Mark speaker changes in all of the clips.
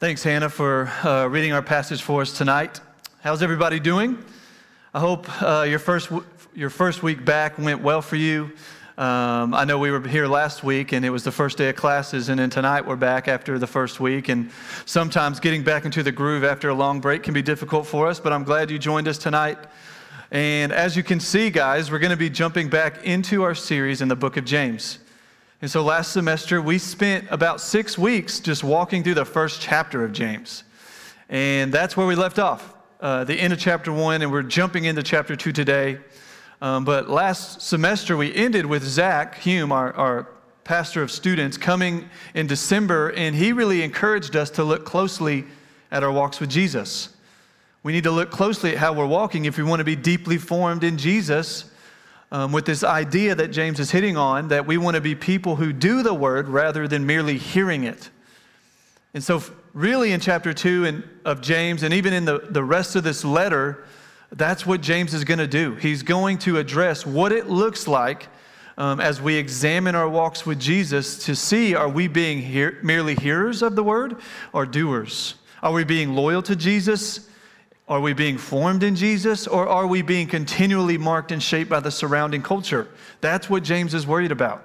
Speaker 1: Thanks, Hannah, for uh, reading our passage for us tonight. How's everybody doing? I hope uh, your, first w- your first week back went well for you. Um, I know we were here last week and it was the first day of classes, and then tonight we're back after the first week. And sometimes getting back into the groove after a long break can be difficult for us, but I'm glad you joined us tonight. And as you can see, guys, we're going to be jumping back into our series in the book of James. And so last semester, we spent about six weeks just walking through the first chapter of James. And that's where we left off, uh, the end of chapter one, and we're jumping into chapter two today. Um, but last semester, we ended with Zach Hume, our, our pastor of students, coming in December, and he really encouraged us to look closely at our walks with Jesus. We need to look closely at how we're walking if we want to be deeply formed in Jesus um, with this idea that James is hitting on that we want to be people who do the word rather than merely hearing it. And so, really, in chapter 2 in, of James, and even in the, the rest of this letter, that's what James is going to do. He's going to address what it looks like um, as we examine our walks with Jesus to see are we being hear, merely hearers of the word or doers? Are we being loyal to Jesus are we being formed in Jesus or are we being continually marked and shaped by the surrounding culture? That's what James is worried about.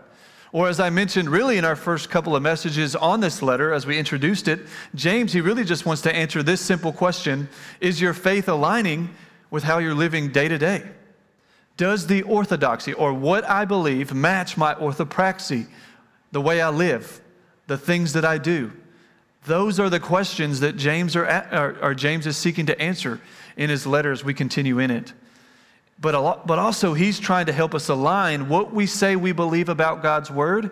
Speaker 1: Or, as I mentioned really in our first couple of messages on this letter as we introduced it, James, he really just wants to answer this simple question Is your faith aligning with how you're living day to day? Does the orthodoxy or what I believe match my orthopraxy, the way I live, the things that I do? Those are the questions that James, are, or, or James is seeking to answer in his letter as we continue in it. But, lot, but also, he's trying to help us align what we say we believe about God's word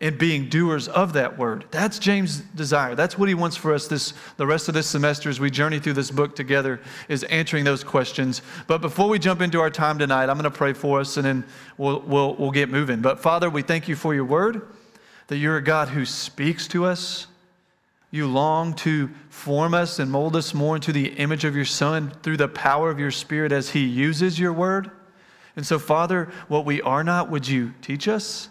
Speaker 1: and being doers of that word. That's James' desire. That's what he wants for us this, the rest of this semester as we journey through this book together, is answering those questions. But before we jump into our time tonight, I'm going to pray for us and then we'll, we'll, we'll get moving. But Father, we thank you for your word, that you're a God who speaks to us you long to form us and mold us more into the image of your Son through the power of your Spirit as He uses your word. And so, Father, what we are not, would you teach us?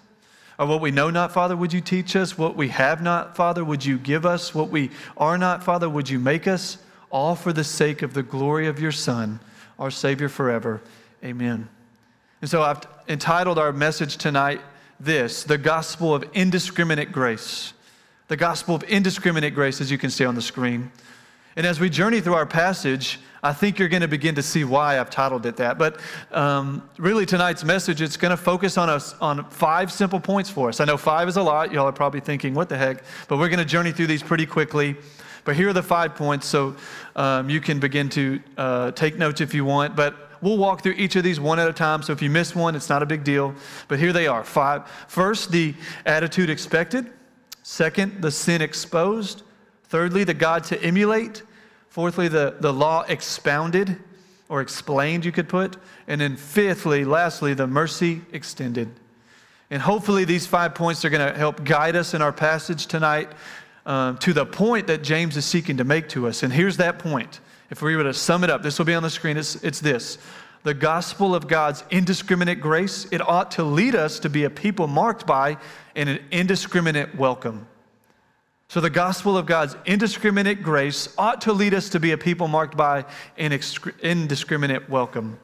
Speaker 1: Or what we know not, Father, would you teach us? What we have not, Father, would you give us? What we are not, Father, would you make us? All for the sake of the glory of your Son, our Savior forever. Amen. And so I've entitled our message tonight this The Gospel of Indiscriminate Grace the gospel of indiscriminate grace, as you can see on the screen. And as we journey through our passage, I think you're going to begin to see why I've titled it that. But um, really, tonight's message, it's going to focus on, us, on five simple points for us. I know five is a lot. Y'all are probably thinking, what the heck? But we're going to journey through these pretty quickly. But here are the five points, so um, you can begin to uh, take notes if you want. But we'll walk through each of these one at a time. So if you miss one, it's not a big deal. But here they are five. First, the attitude expected. Second, the sin exposed. Thirdly, the God to emulate. Fourthly, the, the law expounded or explained, you could put. And then fifthly, lastly, the mercy extended. And hopefully, these five points are going to help guide us in our passage tonight um, to the point that James is seeking to make to us. And here's that point. If we were to sum it up, this will be on the screen. It's, it's this the gospel of God's indiscriminate grace, it ought to lead us to be a people marked by an indiscriminate welcome. So, the gospel of God's indiscriminate grace ought to lead us to be a people marked by an indiscriminate welcome.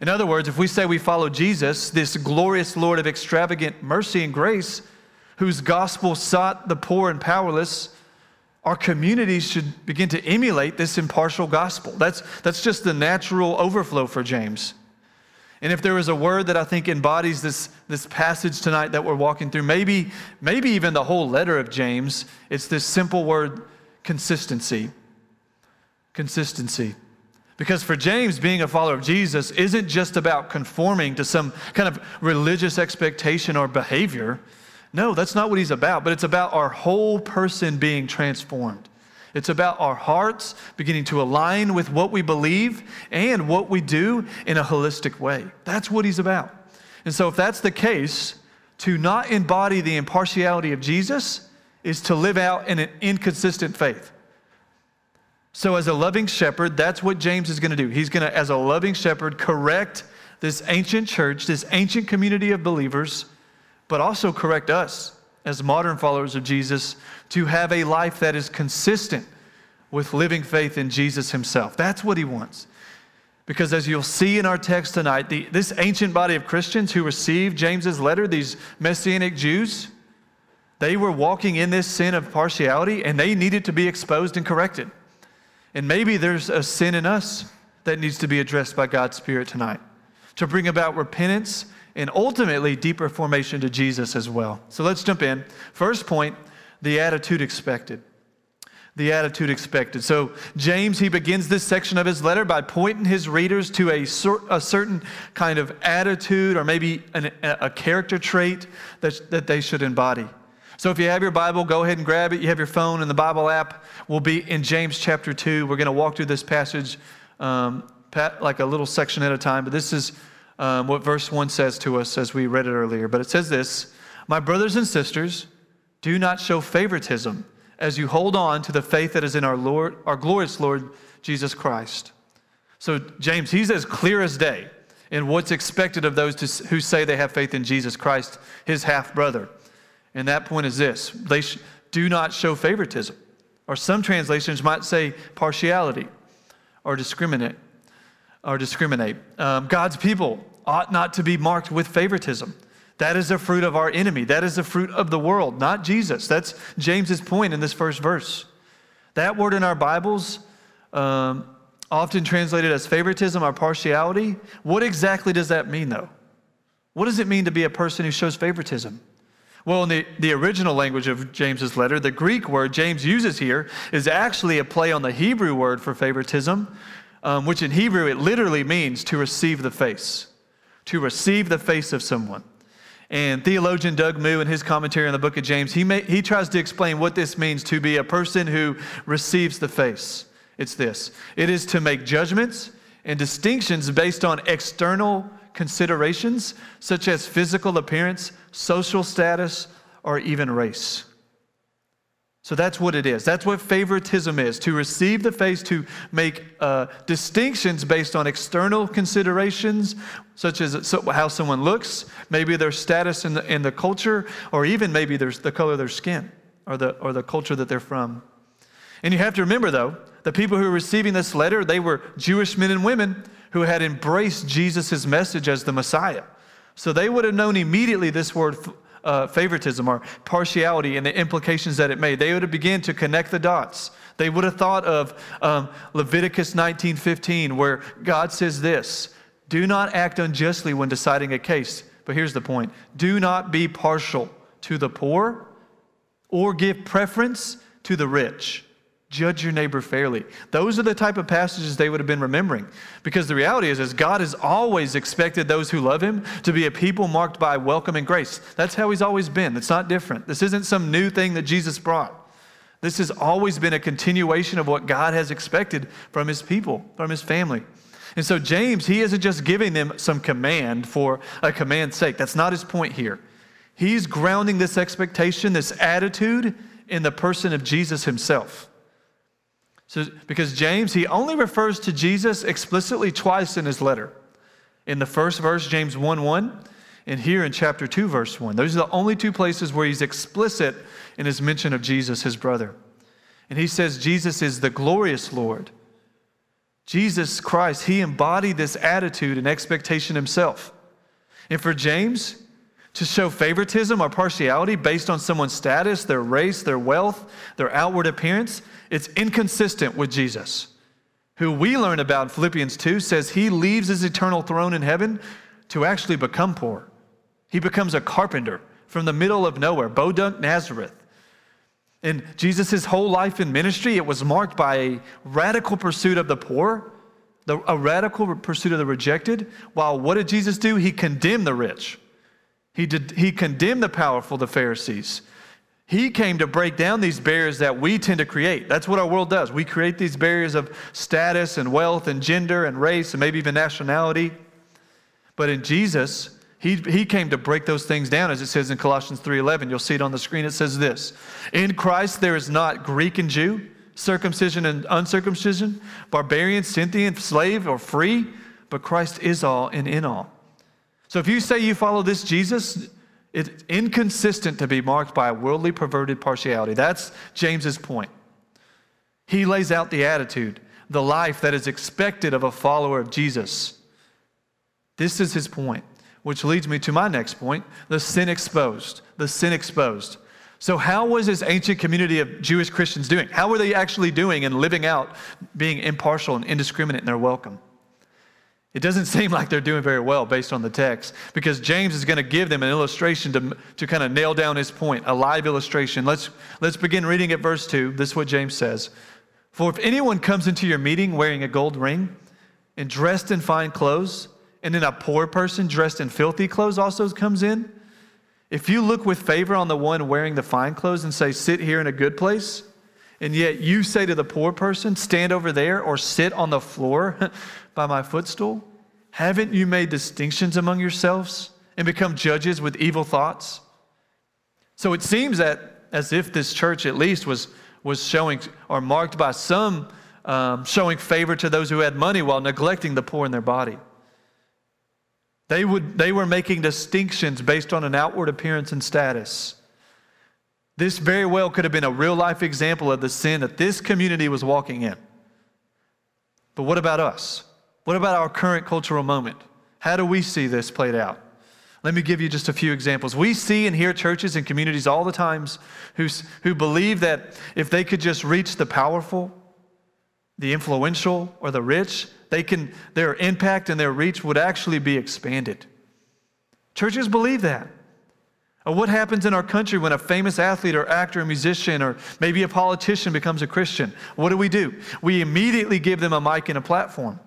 Speaker 1: In other words, if we say we follow Jesus, this glorious Lord of extravagant mercy and grace, whose gospel sought the poor and powerless, our communities should begin to emulate this impartial gospel. That's, that's just the natural overflow for James. And if there is a word that I think embodies this, this passage tonight that we're walking through, maybe, maybe even the whole letter of James, it's this simple word consistency. Consistency. Because for James, being a follower of Jesus isn't just about conforming to some kind of religious expectation or behavior. No, that's not what he's about, but it's about our whole person being transformed. It's about our hearts beginning to align with what we believe and what we do in a holistic way. That's what he's about. And so, if that's the case, to not embody the impartiality of Jesus is to live out in an inconsistent faith. So, as a loving shepherd, that's what James is going to do. He's going to, as a loving shepherd, correct this ancient church, this ancient community of believers but also correct us as modern followers of Jesus, to have a life that is consistent with living faith in Jesus himself. That's what he wants. Because as you'll see in our text tonight, the, this ancient body of Christians who received James's letter, these Messianic Jews, they were walking in this sin of partiality and they needed to be exposed and corrected. And maybe there's a sin in us that needs to be addressed by God's Spirit tonight to bring about repentance and ultimately deeper formation to Jesus as well. So let's jump in. First point the attitude expected the attitude expected. So, James, he begins this section of his letter by pointing his readers to a, a certain kind of attitude or maybe an, a character trait that, that they should embody. So, if you have your Bible, go ahead and grab it. You have your phone, and the Bible app will be in James chapter 2. We're going to walk through this passage um, like a little section at a time, but this is um, what verse 1 says to us as we read it earlier. But it says this My brothers and sisters, do not show favoritism as you hold on to the faith that is in our Lord, our glorious Lord Jesus Christ. So, James, he's as clear as day in what's expected of those to, who say they have faith in Jesus Christ, his half brother. And that point is this they sh- do not show favoritism. Or some translations might say partiality or discriminate. Or discriminate. Um, God's people ought not to be marked with favoritism. That is the fruit of our enemy. That is the fruit of the world, not Jesus. That's James's point in this first verse. That word in our Bibles, um, often translated as favoritism or partiality, what exactly does that mean, though? What does it mean to be a person who shows favoritism? Well, in the, the original language of James's letter, the Greek word James uses here is actually a play on the Hebrew word for favoritism, um, which in Hebrew it literally means to receive the face, to receive the face of someone. And theologian Doug Moo, in his commentary on the book of James, he, may, he tries to explain what this means to be a person who receives the face. It's this it is to make judgments and distinctions based on external considerations, such as physical appearance, social status, or even race. So that's what it is. That's what favoritism is to receive the face, to make uh, distinctions based on external considerations, such as how someone looks, maybe their status in the, in the culture, or even maybe there's the color of their skin or the, or the culture that they're from. And you have to remember, though, the people who were receiving this letter, they were Jewish men and women who had embraced Jesus' message as the Messiah. So they would have known immediately this word uh, favoritism or partiality and the implications that it made. They would have begun to connect the dots. They would have thought of um, Leviticus 19:15, where God says this: "Do not act unjustly when deciding a case." But here's the point: Do not be partial to the poor, or give preference to the rich. Judge your neighbor fairly. Those are the type of passages they would have been remembering. Because the reality is, is God has always expected those who love him to be a people marked by welcome and grace. That's how he's always been. It's not different. This isn't some new thing that Jesus brought. This has always been a continuation of what God has expected from his people, from his family. And so James, he isn't just giving them some command for a command's sake. That's not his point here. He's grounding this expectation, this attitude in the person of Jesus himself. So, because James, he only refers to Jesus explicitly twice in his letter. In the first verse, James 1 1, and here in chapter 2, verse 1. Those are the only two places where he's explicit in his mention of Jesus, his brother. And he says, Jesus is the glorious Lord. Jesus Christ, he embodied this attitude and expectation himself. And for James, to show favoritism or partiality based on someone's status, their race, their wealth, their outward appearance, it's inconsistent with Jesus, who we learn about in Philippians 2 says he leaves his eternal throne in heaven to actually become poor. He becomes a carpenter from the middle of nowhere, Podunk, Nazareth. And Jesus' whole life in ministry, it was marked by a radical pursuit of the poor, a radical pursuit of the rejected. While what did Jesus do? He condemned the rich. He, did, he condemned the powerful, the Pharisees. He came to break down these barriers that we tend to create. That's what our world does. We create these barriers of status and wealth and gender and race and maybe even nationality. But in Jesus, he, he came to break those things down as it says in Colossians 3:11. You'll see it on the screen. It says this: In Christ there is not Greek and Jew, circumcision and uncircumcision, barbarian, Scythian, slave or free, but Christ is all and in all. So if you say you follow this Jesus, It's inconsistent to be marked by a worldly perverted partiality. That's James's point. He lays out the attitude, the life that is expected of a follower of Jesus. This is his point, which leads me to my next point the sin exposed. The sin exposed. So, how was this ancient community of Jewish Christians doing? How were they actually doing and living out being impartial and indiscriminate in their welcome? It doesn't seem like they're doing very well based on the text because James is going to give them an illustration to, to kind of nail down his point, a live illustration. Let's, let's begin reading at verse 2. This is what James says For if anyone comes into your meeting wearing a gold ring and dressed in fine clothes, and then a poor person dressed in filthy clothes also comes in, if you look with favor on the one wearing the fine clothes and say, Sit here in a good place, and yet you say to the poor person, Stand over there or sit on the floor by my footstool, haven't you made distinctions among yourselves and become judges with evil thoughts? So it seems that as if this church at least was, was showing or marked by some um, showing favor to those who had money while neglecting the poor in their body. They, would, they were making distinctions based on an outward appearance and status. This very well could have been a real life example of the sin that this community was walking in. But what about us? What about our current cultural moment? How do we see this played out? Let me give you just a few examples. We see and hear churches and communities all the times who, who believe that if they could just reach the powerful, the influential, or the rich, they can, their impact and their reach would actually be expanded. Churches believe that. Or what happens in our country when a famous athlete or actor or musician or maybe a politician becomes a Christian? What do we do? We immediately give them a mic and a platform.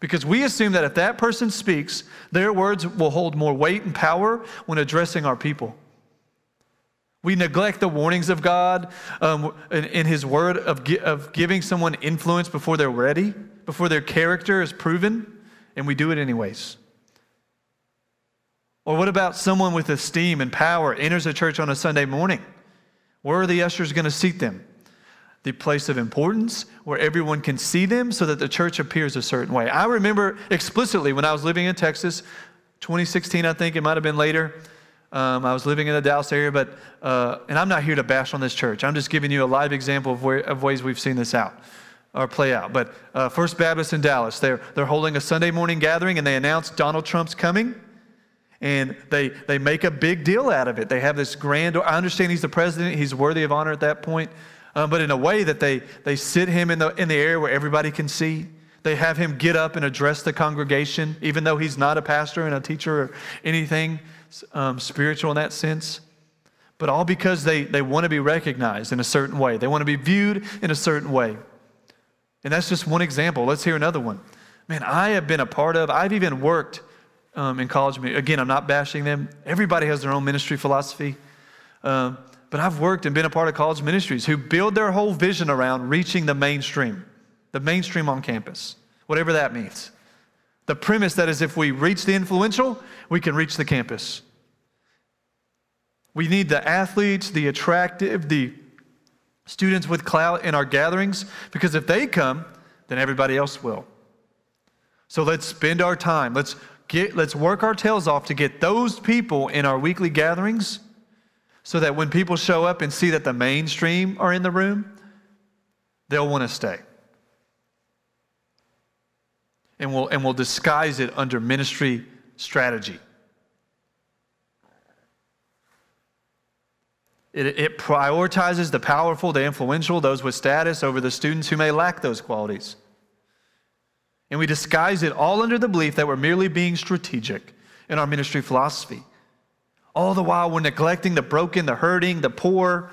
Speaker 1: Because we assume that if that person speaks, their words will hold more weight and power when addressing our people. We neglect the warnings of God um, in, in, His Word of, of giving someone influence before they're ready, before their character is proven, and we do it anyways. Or what about someone with esteem and power enters a church on a Sunday morning? Where are the ushers going to seat them? The place of importance where everyone can see them so that the church appears a certain way. I remember explicitly when I was living in Texas, 2016, I think it might have been later. Um, I was living in the Dallas area, but, uh, and I'm not here to bash on this church. I'm just giving you a live example of, where, of ways we've seen this out or play out. But uh, First Baptist in Dallas, they're, they're holding a Sunday morning gathering and they announce Donald Trump's coming and they, they make a big deal out of it. They have this grand, I understand he's the president, he's worthy of honor at that point, um, but in a way that they, they sit him in the, in the air where everybody can see. They have him get up and address the congregation, even though he's not a pastor and a teacher or anything um, spiritual in that sense. But all because they, they want to be recognized in a certain way, they want to be viewed in a certain way. And that's just one example. Let's hear another one. Man, I have been a part of, I've even worked um, in college. Again, I'm not bashing them. Everybody has their own ministry philosophy. Um, but I've worked and been a part of college ministries who build their whole vision around reaching the mainstream, the mainstream on campus, whatever that means. The premise that is if we reach the influential, we can reach the campus. We need the athletes, the attractive, the students with clout in our gatherings, because if they come, then everybody else will. So let's spend our time. Let's Get, let's work our tails off to get those people in our weekly gatherings so that when people show up and see that the mainstream are in the room, they'll want to stay. And we'll, and we'll disguise it under ministry strategy. It, it prioritizes the powerful, the influential, those with status over the students who may lack those qualities. And we disguise it all under the belief that we're merely being strategic in our ministry philosophy. All the while, we're neglecting the broken, the hurting, the poor,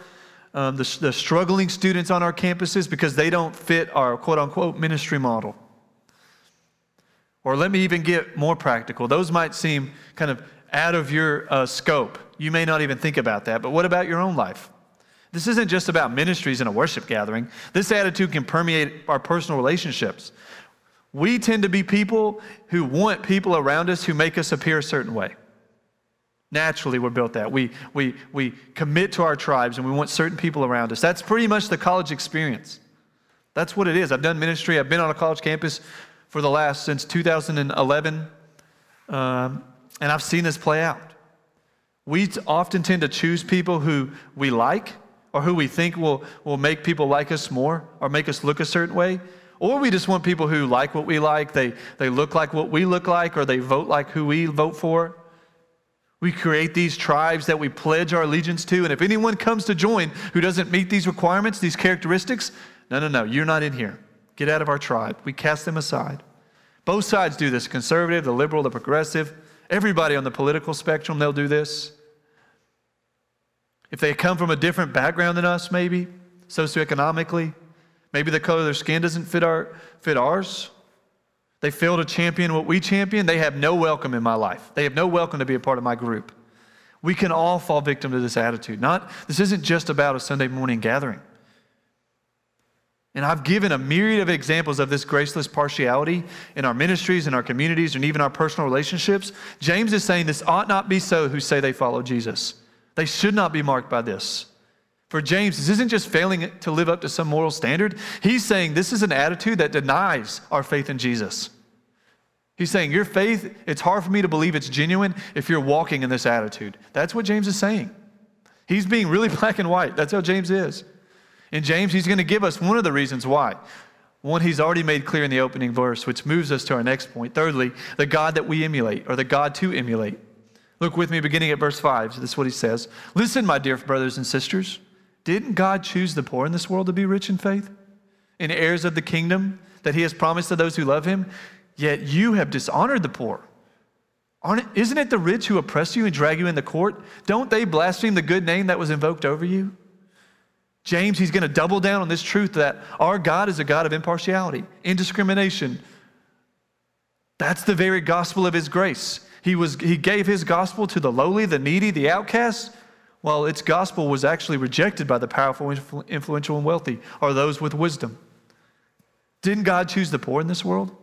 Speaker 1: um, the, the struggling students on our campuses because they don't fit our quote unquote ministry model. Or let me even get more practical. Those might seem kind of out of your uh, scope. You may not even think about that, but what about your own life? This isn't just about ministries in a worship gathering. This attitude can permeate our personal relationships. We tend to be people who want people around us who make us appear a certain way. Naturally, we're built that. We, we, we commit to our tribes and we want certain people around us. That's pretty much the college experience. That's what it is. I've done ministry, I've been on a college campus for the last, since 2011, um, and I've seen this play out. We often tend to choose people who we like or who we think will, will make people like us more or make us look a certain way. Or we just want people who like what we like, they, they look like what we look like, or they vote like who we vote for. We create these tribes that we pledge our allegiance to, and if anyone comes to join who doesn't meet these requirements, these characteristics, no, no, no, you're not in here. Get out of our tribe. We cast them aside. Both sides do this conservative, the liberal, the progressive. Everybody on the political spectrum, they'll do this. If they come from a different background than us, maybe socioeconomically, maybe the color of their skin doesn't fit, our, fit ours. They fail to champion what we champion. They have no welcome in my life. They have no welcome to be a part of my group. We can all fall victim to this attitude. Not, this isn't just about a Sunday morning gathering. And I've given a myriad of examples of this graceless partiality in our ministries, in our communities, and even our personal relationships. James is saying this ought not be so who say they follow Jesus. They should not be marked by this. For James, this isn't just failing to live up to some moral standard. He's saying this is an attitude that denies our faith in Jesus. He's saying, Your faith, it's hard for me to believe it's genuine if you're walking in this attitude. That's what James is saying. He's being really black and white. That's how James is. In James, he's going to give us one of the reasons why. One he's already made clear in the opening verse, which moves us to our next point. Thirdly, the God that we emulate, or the God to emulate. Look with me beginning at verse 5. This is what he says Listen, my dear brothers and sisters. Didn't God choose the poor in this world to be rich in faith? And heirs of the kingdom that he has promised to those who love him? Yet you have dishonored the poor. Aren't isn't it the rich who oppress you and drag you in the court? Don't they blaspheme the good name that was invoked over you? James, he's going to double down on this truth that our God is a God of impartiality, indiscrimination. That's the very gospel of his grace. He, was, he gave his gospel to the lowly, the needy, the outcast, while its gospel was actually rejected by the powerful, influential, and wealthy, or those with wisdom. Didn't God choose the poor in this world?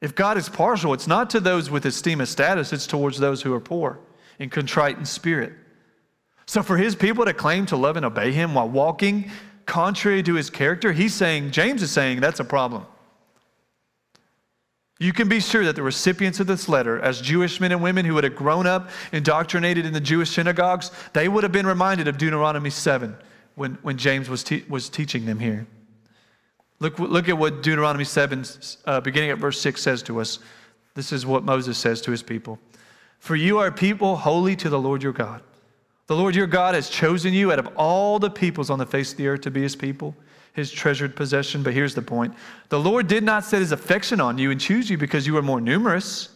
Speaker 1: If God is partial, it's not to those with esteem of status, it's towards those who are poor and contrite in spirit. So for his people to claim to love and obey him while walking contrary to his character, he's saying, James is saying that's a problem. You can be sure that the recipients of this letter, as Jewish men and women who would have grown up indoctrinated in the Jewish synagogues, they would have been reminded of Deuteronomy 7 when, when James was, te- was teaching them here. Look, look at what Deuteronomy 7, uh, beginning at verse 6, says to us. This is what Moses says to his people For you are people holy to the Lord your God. The Lord your God has chosen you out of all the peoples on the face of the earth to be his people, his treasured possession. But here's the point the Lord did not set his affection on you and choose you because you were more numerous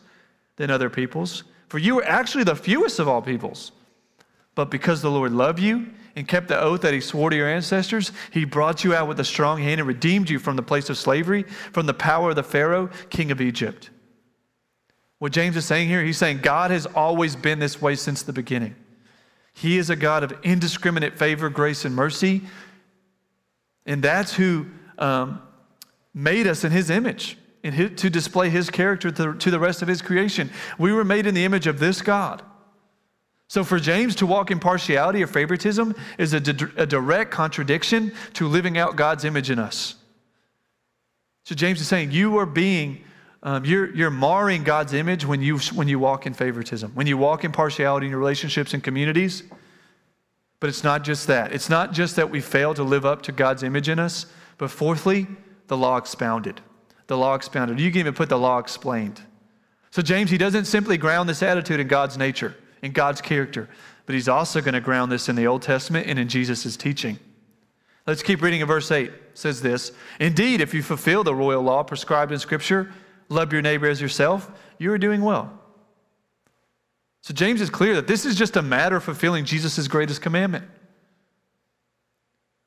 Speaker 1: than other peoples, for you were actually the fewest of all peoples. But because the Lord loved you and kept the oath that he swore to your ancestors, he brought you out with a strong hand and redeemed you from the place of slavery, from the power of the Pharaoh, king of Egypt. What James is saying here, he's saying God has always been this way since the beginning. He is a God of indiscriminate favor, grace, and mercy. And that's who um, made us in His image in his, to display His character to, to the rest of His creation. We were made in the image of this God. So for James to walk in partiality or favoritism is a, di- a direct contradiction to living out God's image in us. So James is saying, You are being um, you're, you're marring God's image when you, when you walk in favoritism, when you walk in partiality in your relationships and communities. But it's not just that. It's not just that we fail to live up to God's image in us, but fourthly, the law expounded. The law expounded. You can even put the law explained. So, James, he doesn't simply ground this attitude in God's nature, in God's character, but he's also going to ground this in the Old Testament and in Jesus' teaching. Let's keep reading in verse 8. It says this Indeed, if you fulfill the royal law prescribed in Scripture, love your neighbor as yourself, you are doing well. So James is clear that this is just a matter of fulfilling Jesus' greatest commandment,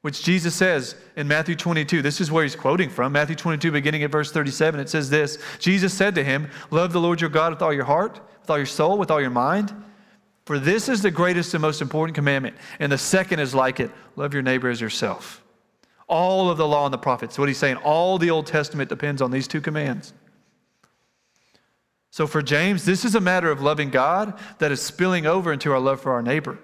Speaker 1: which Jesus says in Matthew 22. This is where he's quoting from. Matthew 22, beginning at verse 37, it says this Jesus said to him, Love the Lord your God with all your heart, with all your soul, with all your mind. For this is the greatest and most important commandment. And the second is like it love your neighbor as yourself. All of the law and the prophets. What he's saying, all the Old Testament depends on these two commands. So for James, this is a matter of loving God that is spilling over into our love for our neighbor.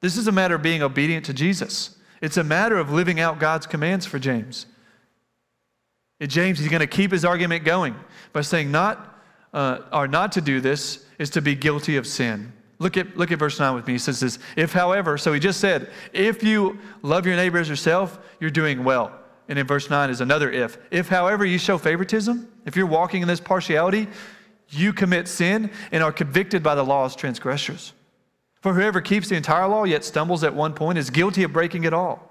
Speaker 1: This is a matter of being obedient to Jesus. It's a matter of living out God's commands for James. James, he's going to keep his argument going by saying not uh, or not to do this is to be guilty of sin. Look at, look at verse 9 with me. He says this If, however, so he just said, if you love your neighbor as yourself, you're doing well. And in verse 9 is another if. If, however, you show favoritism, if you're walking in this partiality, you commit sin and are convicted by the law as transgressors. For whoever keeps the entire law yet stumbles at one point is guilty of breaking it all.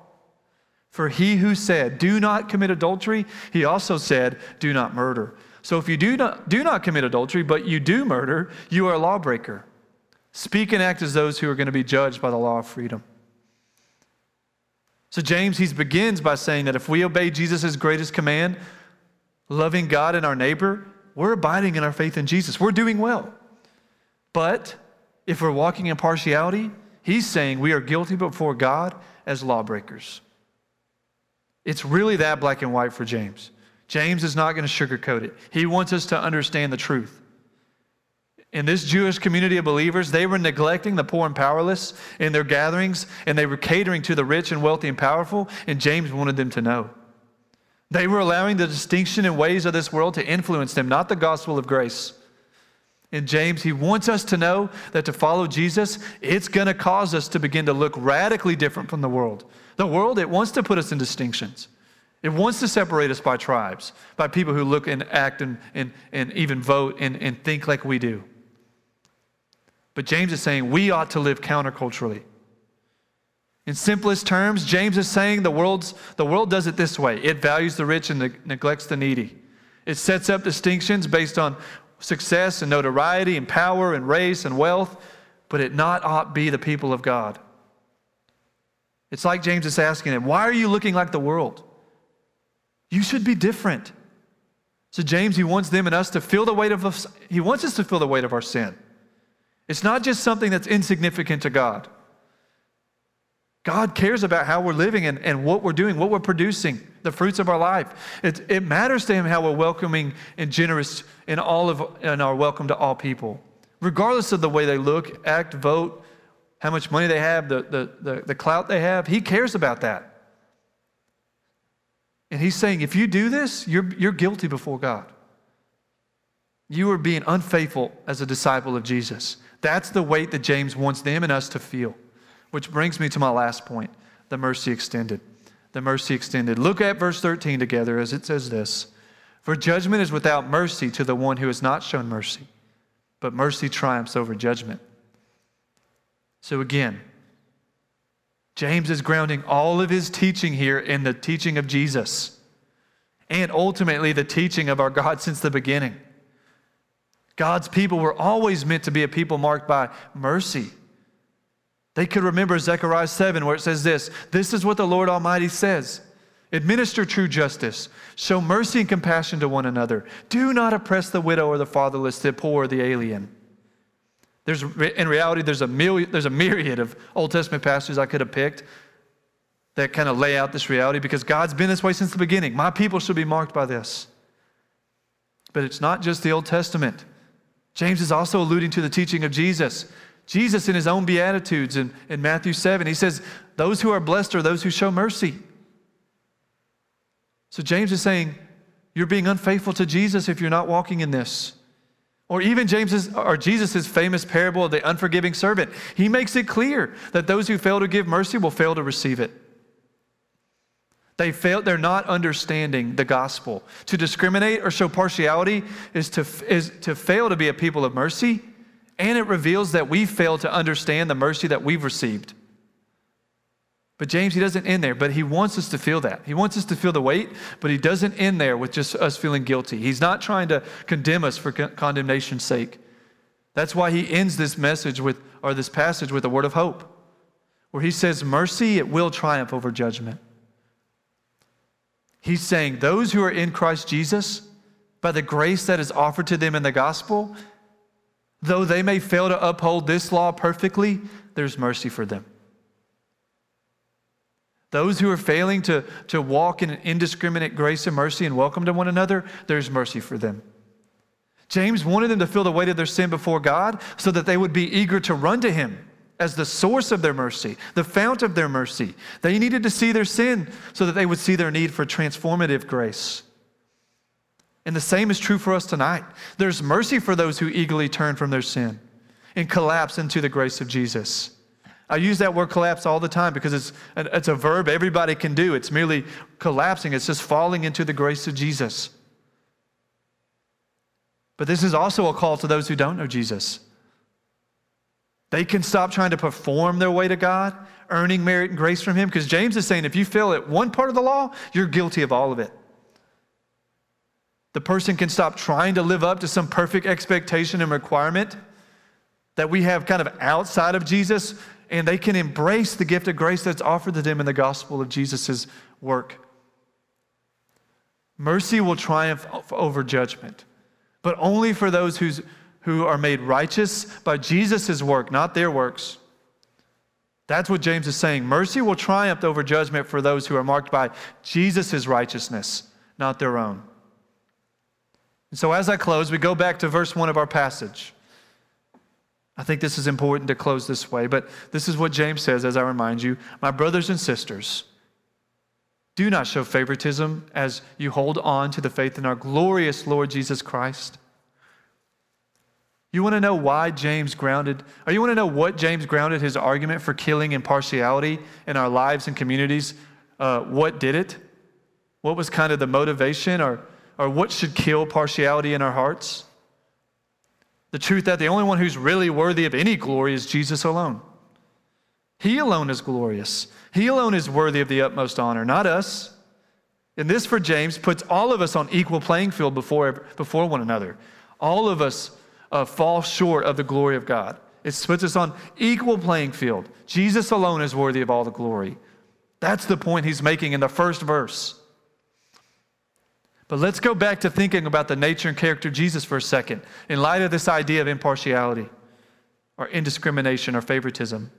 Speaker 1: For he who said, Do not commit adultery, he also said, Do not murder. So if you do not, do not commit adultery, but you do murder, you are a lawbreaker. Speak and act as those who are going to be judged by the law of freedom. So James, he begins by saying that if we obey Jesus' greatest command, loving God and our neighbor, we're abiding in our faith in Jesus. We're doing well. But if we're walking in partiality, he's saying we are guilty before God as lawbreakers. It's really that black and white for James. James is not going to sugarcoat it. He wants us to understand the truth. In this Jewish community of believers, they were neglecting the poor and powerless in their gatherings, and they were catering to the rich and wealthy and powerful, and James wanted them to know. They were allowing the distinction and ways of this world to influence them, not the gospel of grace. In James, he wants us to know that to follow Jesus, it's going to cause us to begin to look radically different from the world. The world, it wants to put us in distinctions. It wants to separate us by tribes, by people who look and act and, and, and even vote and, and think like we do. But James is saying we ought to live counterculturally. In simplest terms, James is saying the, world's, the world does it this way it values the rich and neglects the needy. It sets up distinctions based on success and notoriety and power and race and wealth, but it not ought be the people of God. It's like James is asking him, Why are you looking like the world? You should be different. So, James, he wants them and us to feel the weight of, us. he wants us to feel the weight of our sin. It's not just something that's insignificant to God. God cares about how we're living and, and what we're doing, what we're producing, the fruits of our life. It, it matters to Him how we're welcoming and generous in all of in our welcome to all people, regardless of the way they look, act, vote, how much money they have, the, the, the, the clout they have. He cares about that. And he's saying, if you do this, you're, you're guilty before God. You are being unfaithful as a disciple of Jesus. That's the weight that James wants them and us to feel. Which brings me to my last point the mercy extended. The mercy extended. Look at verse 13 together as it says this For judgment is without mercy to the one who has not shown mercy, but mercy triumphs over judgment. So again, James is grounding all of his teaching here in the teaching of Jesus and ultimately the teaching of our God since the beginning. God's people were always meant to be a people marked by mercy. They could remember Zechariah 7, where it says this This is what the Lord Almighty says Administer true justice, show mercy and compassion to one another. Do not oppress the widow or the fatherless, the poor or the alien. There's, in reality, there's a, million, there's a myriad of Old Testament passages I could have picked that kind of lay out this reality because God's been this way since the beginning. My people should be marked by this. But it's not just the Old Testament. James is also alluding to the teaching of Jesus. Jesus, in his own Beatitudes in, in Matthew 7, he says, Those who are blessed are those who show mercy. So James is saying, You're being unfaithful to Jesus if you're not walking in this. Or even James's or Jesus' famous parable of the unforgiving servant. He makes it clear that those who fail to give mercy will fail to receive it. They fail, they're not understanding the gospel. To discriminate or show partiality is to, is to fail to be a people of mercy, and it reveals that we fail to understand the mercy that we've received. But James, he doesn't end there, but he wants us to feel that. He wants us to feel the weight, but he doesn't end there with just us feeling guilty. He's not trying to condemn us for condemnation's sake. That's why he ends this message with, or this passage with a word of hope, where he says, Mercy, it will triumph over judgment. He's saying, Those who are in Christ Jesus, by the grace that is offered to them in the gospel, though they may fail to uphold this law perfectly, there's mercy for them. Those who are failing to, to walk in an indiscriminate grace and mercy and welcome to one another, there's mercy for them. James wanted them to feel the weight of their sin before God so that they would be eager to run to Him as the source of their mercy, the fount of their mercy. They needed to see their sin so that they would see their need for transformative grace. And the same is true for us tonight. There's mercy for those who eagerly turn from their sin. and collapse into the grace of Jesus. I use that word collapse all the time because it's, it's a verb everybody can do. It's merely collapsing, it's just falling into the grace of Jesus. But this is also a call to those who don't know Jesus. They can stop trying to perform their way to God, earning merit and grace from Him, because James is saying if you fail at one part of the law, you're guilty of all of it. The person can stop trying to live up to some perfect expectation and requirement that we have kind of outside of Jesus, and they can embrace the gift of grace that's offered to them in the gospel of Jesus' work. Mercy will triumph over judgment but only for those who's, who are made righteous by Jesus' work, not their works. That's what James is saying. Mercy will triumph over judgment for those who are marked by Jesus' righteousness, not their own. So, as I close, we go back to verse 1 of our passage. I think this is important to close this way, but this is what James says as I remind you My brothers and sisters, do not show favoritism as you hold on to the faith in our glorious Lord Jesus Christ. You want to know why James grounded, or you want to know what James grounded his argument for killing impartiality in our lives and communities? Uh, what did it? What was kind of the motivation, or, or what should kill partiality in our hearts? The truth that the only one who's really worthy of any glory is Jesus alone. He alone is glorious. He alone is worthy of the utmost honor, not us. And this, for James, puts all of us on equal playing field before, before one another. All of us uh, fall short of the glory of God. It puts us on equal playing field. Jesus alone is worthy of all the glory. That's the point he's making in the first verse. But let's go back to thinking about the nature and character of Jesus for a second, in light of this idea of impartiality or indiscrimination or favoritism.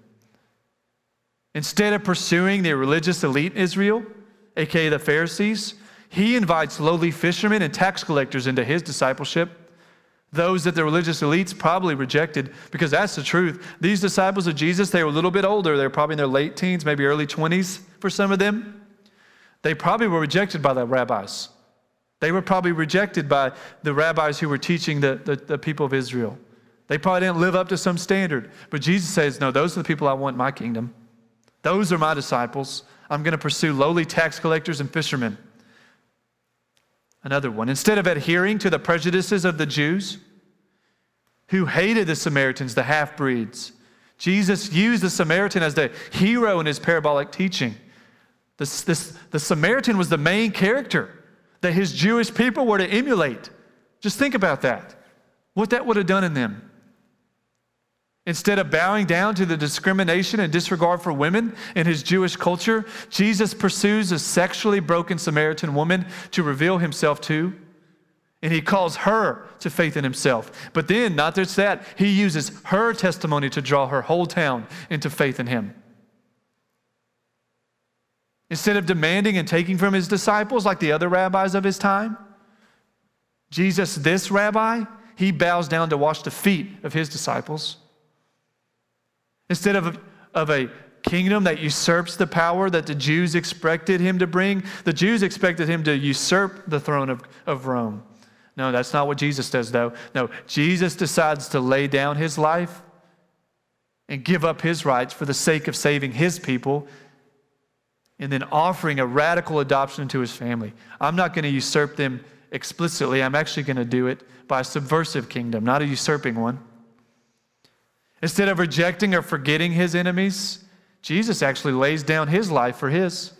Speaker 1: Instead of pursuing the religious elite in Israel, aka the Pharisees, he invites lowly fishermen and tax collectors into his discipleship. Those that the religious elites probably rejected, because that's the truth. These disciples of Jesus, they were a little bit older. They were probably in their late teens, maybe early 20s for some of them. They probably were rejected by the rabbis. They were probably rejected by the rabbis who were teaching the, the, the people of Israel. They probably didn't live up to some standard. But Jesus says, No, those are the people I want in my kingdom. Those are my disciples. I'm going to pursue lowly tax collectors and fishermen. Another one. Instead of adhering to the prejudices of the Jews who hated the Samaritans, the half breeds, Jesus used the Samaritan as the hero in his parabolic teaching. This, this, the Samaritan was the main character that his Jewish people were to emulate. Just think about that. What that would have done in them. Instead of bowing down to the discrimination and disregard for women in his Jewish culture, Jesus pursues a sexually broken Samaritan woman to reveal himself to. And he calls her to faith in himself. But then, not just that, he uses her testimony to draw her whole town into faith in him. Instead of demanding and taking from his disciples like the other rabbis of his time, Jesus, this rabbi, he bows down to wash the feet of his disciples. Instead of, of a kingdom that usurps the power that the Jews expected him to bring, the Jews expected him to usurp the throne of, of Rome. No, that's not what Jesus does, though. No, Jesus decides to lay down his life and give up his rights for the sake of saving his people and then offering a radical adoption into his family. I'm not going to usurp them explicitly, I'm actually going to do it by a subversive kingdom, not a usurping one. Instead of rejecting or forgetting his enemies, Jesus actually lays down his life for his.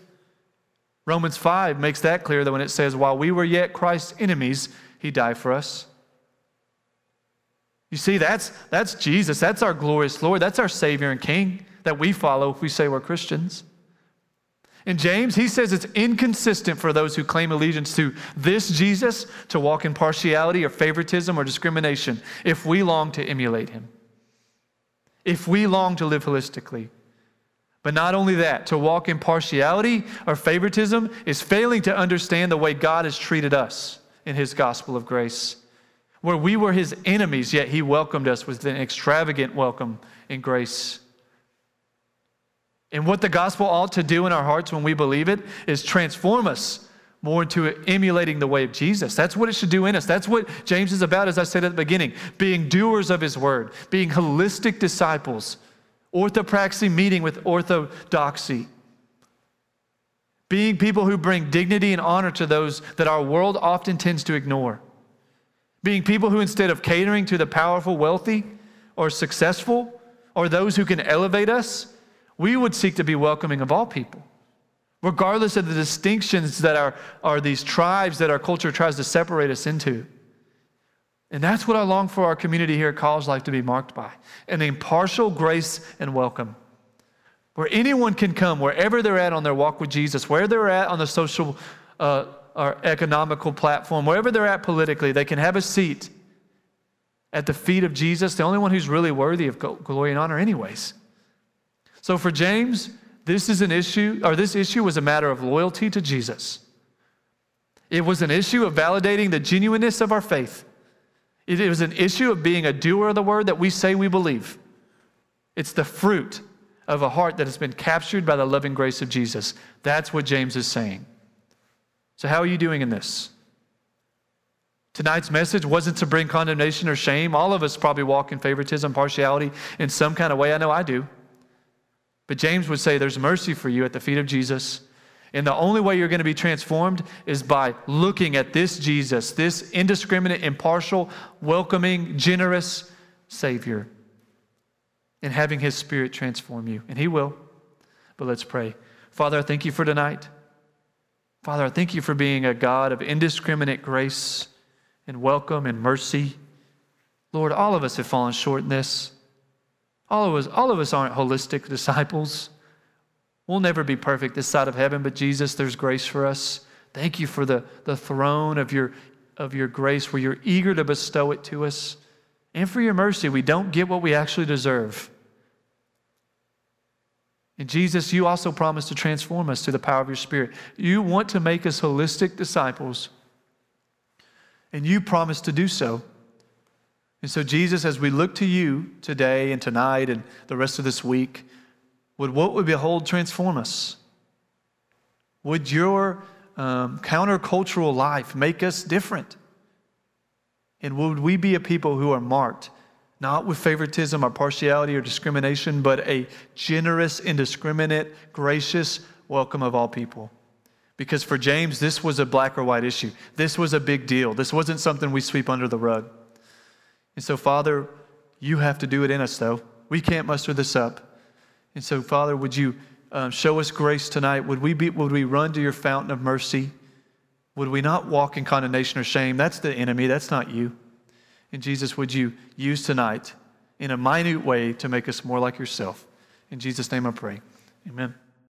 Speaker 1: Romans 5 makes that clear that when it says, while we were yet Christ's enemies, he died for us. You see, that's, that's Jesus. That's our glorious Lord. That's our Savior and King that we follow if we say we're Christians. In James, he says it's inconsistent for those who claim allegiance to this Jesus to walk in partiality or favoritism or discrimination if we long to emulate him if we long to live holistically. But not only that, to walk in partiality or favoritism is failing to understand the way God has treated us in His gospel of grace. Where we were His enemies, yet He welcomed us with an extravagant welcome in grace. And what the gospel ought to do in our hearts when we believe it is transform us more into emulating the way of Jesus. That's what it should do in us. That's what James is about, as I said at the beginning being doers of his word, being holistic disciples, orthopraxy meeting with orthodoxy, being people who bring dignity and honor to those that our world often tends to ignore, being people who, instead of catering to the powerful, wealthy, or successful, or those who can elevate us, we would seek to be welcoming of all people regardless of the distinctions that are, are these tribes that our culture tries to separate us into. And that's what I long for our community here at College Life to be marked by an impartial grace and welcome. Where anyone can come, wherever they're at on their walk with Jesus, where they're at on the social uh, or economical platform, wherever they're at politically, they can have a seat at the feet of Jesus, the only one who's really worthy of glory and honor, anyways. So for James, this is an issue, or this issue was a matter of loyalty to Jesus. It was an issue of validating the genuineness of our faith. It was an issue of being a doer of the word that we say we believe. It's the fruit of a heart that has been captured by the loving grace of Jesus. That's what James is saying. So, how are you doing in this? Tonight's message wasn't to bring condemnation or shame. All of us probably walk in favoritism, partiality in some kind of way. I know I do. But James would say there's mercy for you at the feet of Jesus. And the only way you're going to be transformed is by looking at this Jesus, this indiscriminate, impartial, welcoming, generous Savior, and having His Spirit transform you. And He will. But let's pray. Father, I thank you for tonight. Father, I thank you for being a God of indiscriminate grace and welcome and mercy. Lord, all of us have fallen short in this. All of us, all of us aren't holistic disciples. We'll never be perfect this side of heaven, but Jesus, there's grace for us. Thank you for the, the throne of your, of your grace where you're eager to bestow it to us. And for your mercy, we don't get what we actually deserve. And Jesus, you also promise to transform us through the power of your Spirit. You want to make us holistic disciples, and you promise to do so. And so, Jesus, as we look to you today and tonight and the rest of this week, would what we behold transform us? Would your um, countercultural life make us different? And would we be a people who are marked not with favoritism or partiality or discrimination, but a generous, indiscriminate, gracious welcome of all people? Because for James, this was a black or white issue. This was a big deal. This wasn't something we sweep under the rug. And so, Father, you have to do it in us, though. We can't muster this up. And so, Father, would you um, show us grace tonight? Would we, be, would we run to your fountain of mercy? Would we not walk in condemnation or shame? That's the enemy, that's not you. And Jesus, would you use tonight in a minute way to make us more like yourself? In Jesus' name I pray. Amen.